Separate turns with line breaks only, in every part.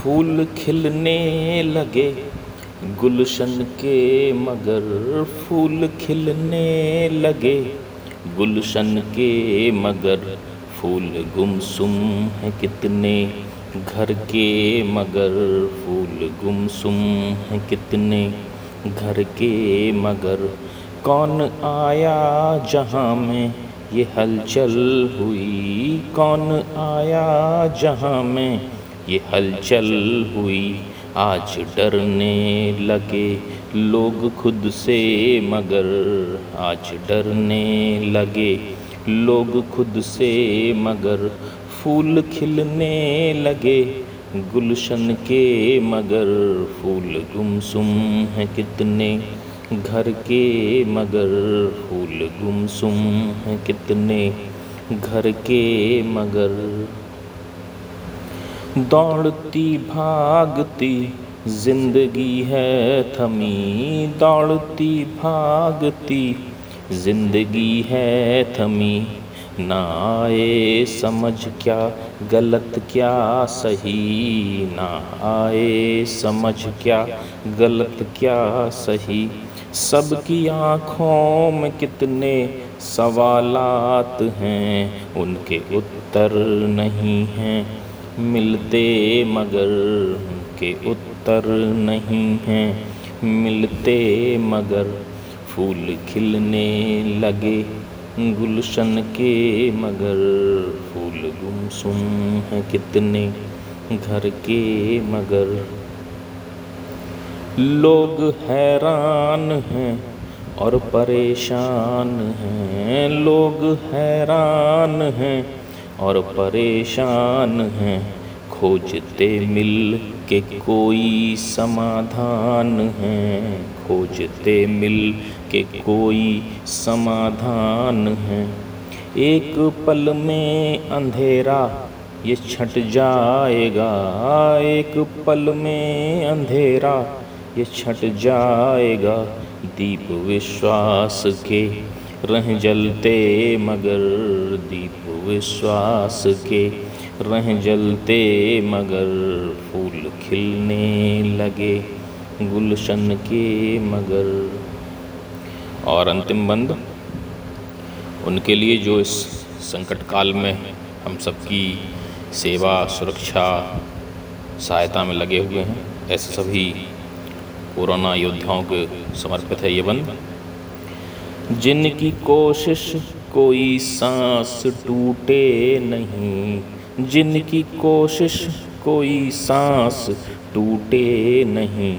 फूल खिलने लगे, गुलशन के मगर फूल खिलने लगे। गुलशन के मगर फूल गुमसुम हैं कितने, घर के मगर फूल गुमसुम हैं कितने। घर के मगर कौन आया जहाँ में, ये हलचल हुई कौन आया जहाँ में। ये हलचल हुई। आज डरने लगे लोग खुद से, मगर आज डरने लगे लोग खुद से, मगर फूल खिलने लगे गुलशन के, मगर फूल गुमसुम हैं कितने घर के, मगर फूल गुमसुम हैं कितने घर के, मगर दौड़ती, भागती, ज़िंदगी है थमी। दौड़ती, भागती, ज़िंदगी है थमी। ना आए समझ क्या, गलत क्या सही। ना आए समझ क्या, गलत क्या सही। सबकी आँखों में कितने सवालात हैं, उनके उत्तर नहीं हैं। मिलते मगर उनके उत्तर नहीं हैं। मिलते मगर फूल खिलने लगे, गुलशन के मगर फूल गुमसुम हैं कितने घर के मगर। लोग हैरान हैं और परेशान हैं, लोग हैरान हैं और परेशान हैं। खोजते मिल के कोई समाधान है। खोजते मिल के कोई समाधान है। एक पल में अंधेरा ये छट जाएगा। एक पल में अंधेरा ये छट जाएगा। दीप विश्वास के रह जलते मगर दीप विश्वास के। रह जलते मगर फूल खिलने लगे। गुलशन के मगर। और अंतिम बंद, उनके लिए जो इस संकट काल में हम सबकी सेवा, सुरक्षा, सहायता में लगे हुए हैं, ऐसे सभी कोरोना योद्धाओं के समर्पित है ये बंद। जिनकी कोशिश कोई सांस टूटे नहीं, जिनकी कोशिश कोई सांस टूटे नहीं,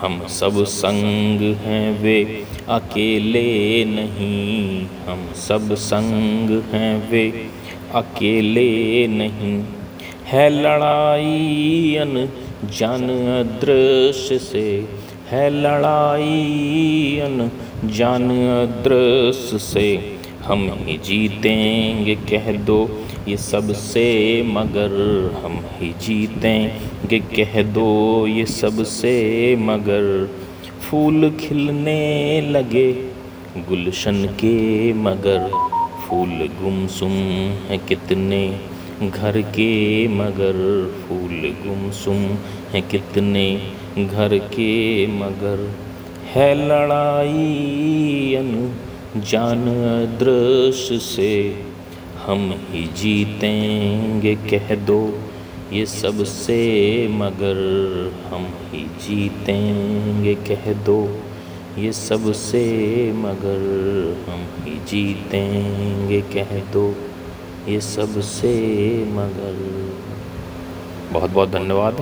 हम सब संग हैं वे अकेले नहीं, हम सब संग हैं वे अकेले नहीं। है लड़ाई अन जन अदृश्य से है लड़ाई अन जन अदृश्य से। हम ही जीतेंगे, कह दो ये सबसे मगर हम ही जीतेंगे, कह दो ये सबसे मगर फूल खिलने लगे गुलशन के मगर। फूल गुमसुम है कितने घर के मगर फूल गुमसुम हैं कितने घर के मगर। है लड़ाई अन जान दृश्य से, हम ही जीतेंगे, कह दो ये सबसे मगर। हम ही जीतेंगे, कह दो ये सबसे मगर। हम ही जीतेंगे, कह दो ये सबसे मगर। बहुत बहुत धन्यवाद।